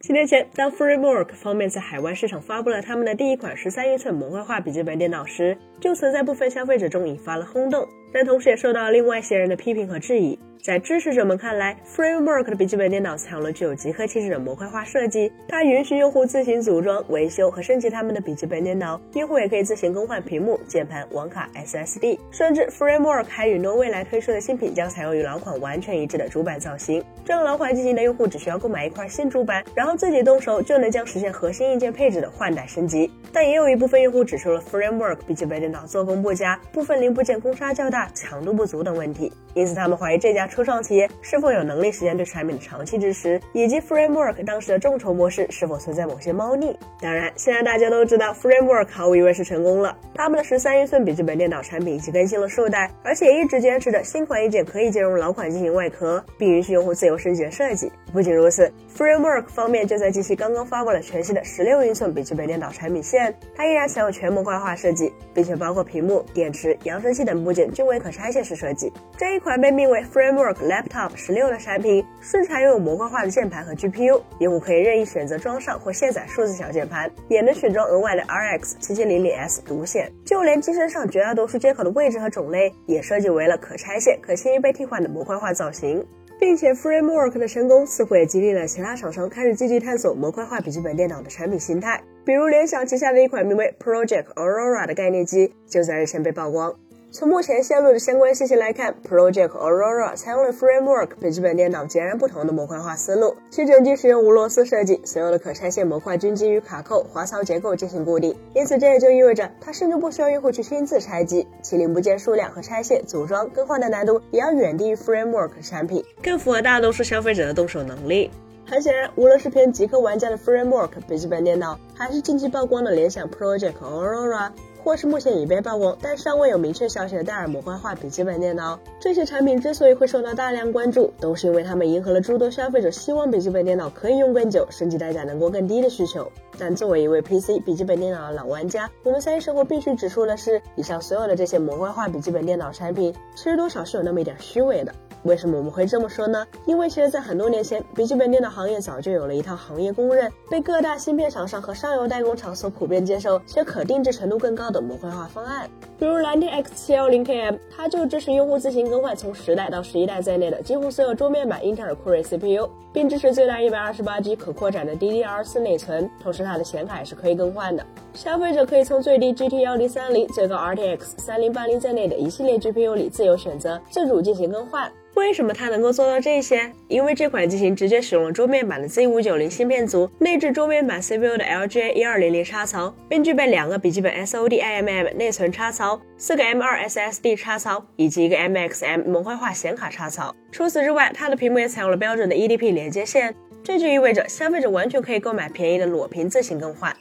七年前，当 FreeWork 方面在海外市场发布了他们的第一款十三英寸模块化笔记本电脑时，就曾在部分消费者中引发了轰动，但同时也受到了另外一些人的批评和质疑。在支持者们看来，Framework 的笔记本电脑采用了具有极客气质的模块化设计，它允许用户自行组装、维修和升级他们的笔记本电脑，用户也可以自行更换屏幕、键盘、网卡、SSD，甚至 Framework 还允诺未来推出的新品将采用与老款完全一致的主板造型，这样老款机型的用户只需要购买一块新主板，然后自己动手就能将实现核心硬件配置的换代升级。但也有一部分用户指出了 Framework 笔记本电脑做工不佳，部分零部件公差较大、强度不足等问题，因此他们怀疑这家。初创企业是否有能力实现对产品的长期支持，以及 Framework 当时的众筹模式是否存在某些猫腻？当然，现在大家都知道 Framework 毫无疑问是成功了。他们的十三英寸笔记本电脑产品已经更新了数代，而且一直坚持着新款硬件可以兼容老款进行外壳，并允许用户自由升级的设计。不仅如此，Framework 方面就在近期刚刚发布了全新的十六英寸笔记本电脑产品线，它依然采用全模块化设计，并且包括屏幕、电池、扬声器等部件均为可拆卸式设计。这一款被命为 Framework。Laptop 十六的产品顺产拥有模块化的键盘和 GPU，用户可以任意选择装上或卸载数字小键盘，也能选装额外的 RX 七七零零 S 独显。就连机身上绝大多数接口的位置和种类，也设计为了可拆卸、可轻易被替换的模块化造型。并且 Framework 的成功似乎也激励了其他厂商开始积极探索模块化笔记本电脑的产品形态，比如联想旗下的一款名为 Project Aurora 的概念机，就在日前被曝光。从目前泄露的相关信息来看，Project Aurora 采用了 Framework 笔记本电脑截然不同的模块化思路，其整机使用无螺丝设计，所有的可拆卸模块均基于卡扣滑槽结构进行固定，因此这也就意味着它甚至不需要用户去亲自拆机，其零部件数量和拆卸、组装、更换的难度也要远低于 Framework 产品，更符合大多数消费者的动手能力。很显然，无论是偏极客玩家的 Framework 笔记本电脑，还是近期曝光的联想 Project Aurora。或是目前已被曝光但尚未有明确消息的戴尔模块化笔记本电脑，这些产品之所以会受到大量关注，都是因为它们迎合了诸多消费者希望笔记本电脑可以用更久、升级代价能够更低的需求。但作为一位 PC 笔记本电脑的老玩家，我们三一生活必须指出的是，以上所有的这些模块化笔记本电脑产品，其实多少是有那么一点虚伪的。为什么我们会这么说呢？因为其实，在很多年前，笔记本电脑行业早就有了一套行业公认、被各大芯片厂商和上游代工厂所普遍接受且可定制程度更高的模块化方案。比如蓝天 X710KM，它就支持用户自行更换从十代到十一代在内的几乎所有桌面版英特尔酷睿 CPU，并支持最大一百二十八 G 可扩展的 DDR4 内存，同时它的显卡也是可以更换的。消费者可以从最低 G T 幺零三零、最高 RTX 三零八零在内的一系列 GPU 里自由选择，自主进行更换。为什么它能够做到这些？因为这款机型直接使用了桌面版的 Z590 芯片组，内置桌面版 CPU 的 LGA 1200插槽，并具备两个笔记本 SOD IMM 内存插槽，四个 M2 SSD 插槽，以及一个 MXM 模块化显卡插槽。除此之外，它的屏幕也采用了标准的 EDP 连接线，这就意味着消费者完全可以购买便宜的裸屏自行更换。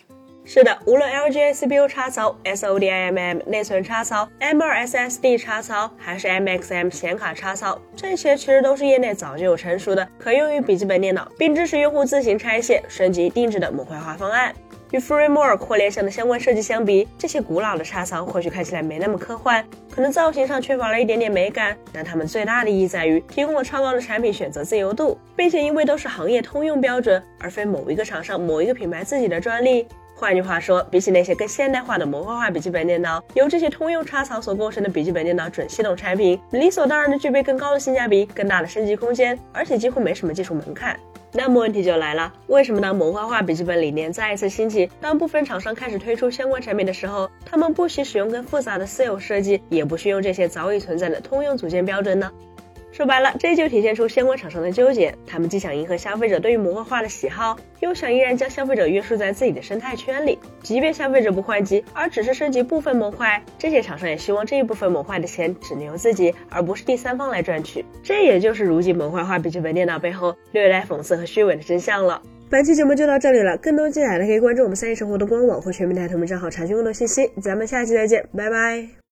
是的，无论 LGA CPU 插槽、SOD IMM 内存插槽、M2 SSD 插槽，还是 MXM 显卡插槽，这些其实都是业内早就有成熟的可用于笔记本电脑，并支持用户自行拆卸、升级、定制的模块化方案。与 Framework 或联想的相关设计相比，这些古老的插槽或许看起来没那么科幻，可能造型上缺乏了一点点美感，但它们最大的意义在于提供了超高的产品选择自由度，并且因为都是行业通用标准，而非某一个厂商、某一个品牌自己的专利。换句话说，比起那些更现代化的模块化笔记本电脑，由这些通用插槽所构成的笔记本电脑准系统产品，理所当然的具备更高的性价比、更大的升级空间，而且几乎没什么技术门槛。那么问题就来了，为什么当模块化笔记本理念再一次兴起，当部分厂商开始推出相关产品的时候，他们不惜使用更复杂的私有设计，也不需用这些早已存在的通用组件标准呢？说白了，这就体现出相关厂商的纠结。他们既想迎合消费者对于模块化的喜好，又想依然将消费者约束在自己的生态圈里。即便消费者不换机，而只是升级部分模块，这些厂商也希望这一部分模块的钱只能由自己，而不是第三方来赚取。这也就是如今模块化笔记本电脑背后略带讽刺和虚伪的真相了。本期节目就到这里了，更多精彩的可以关注我们三一生活的官网或全平台同名账号查询更多信息。咱们下期再见，拜拜。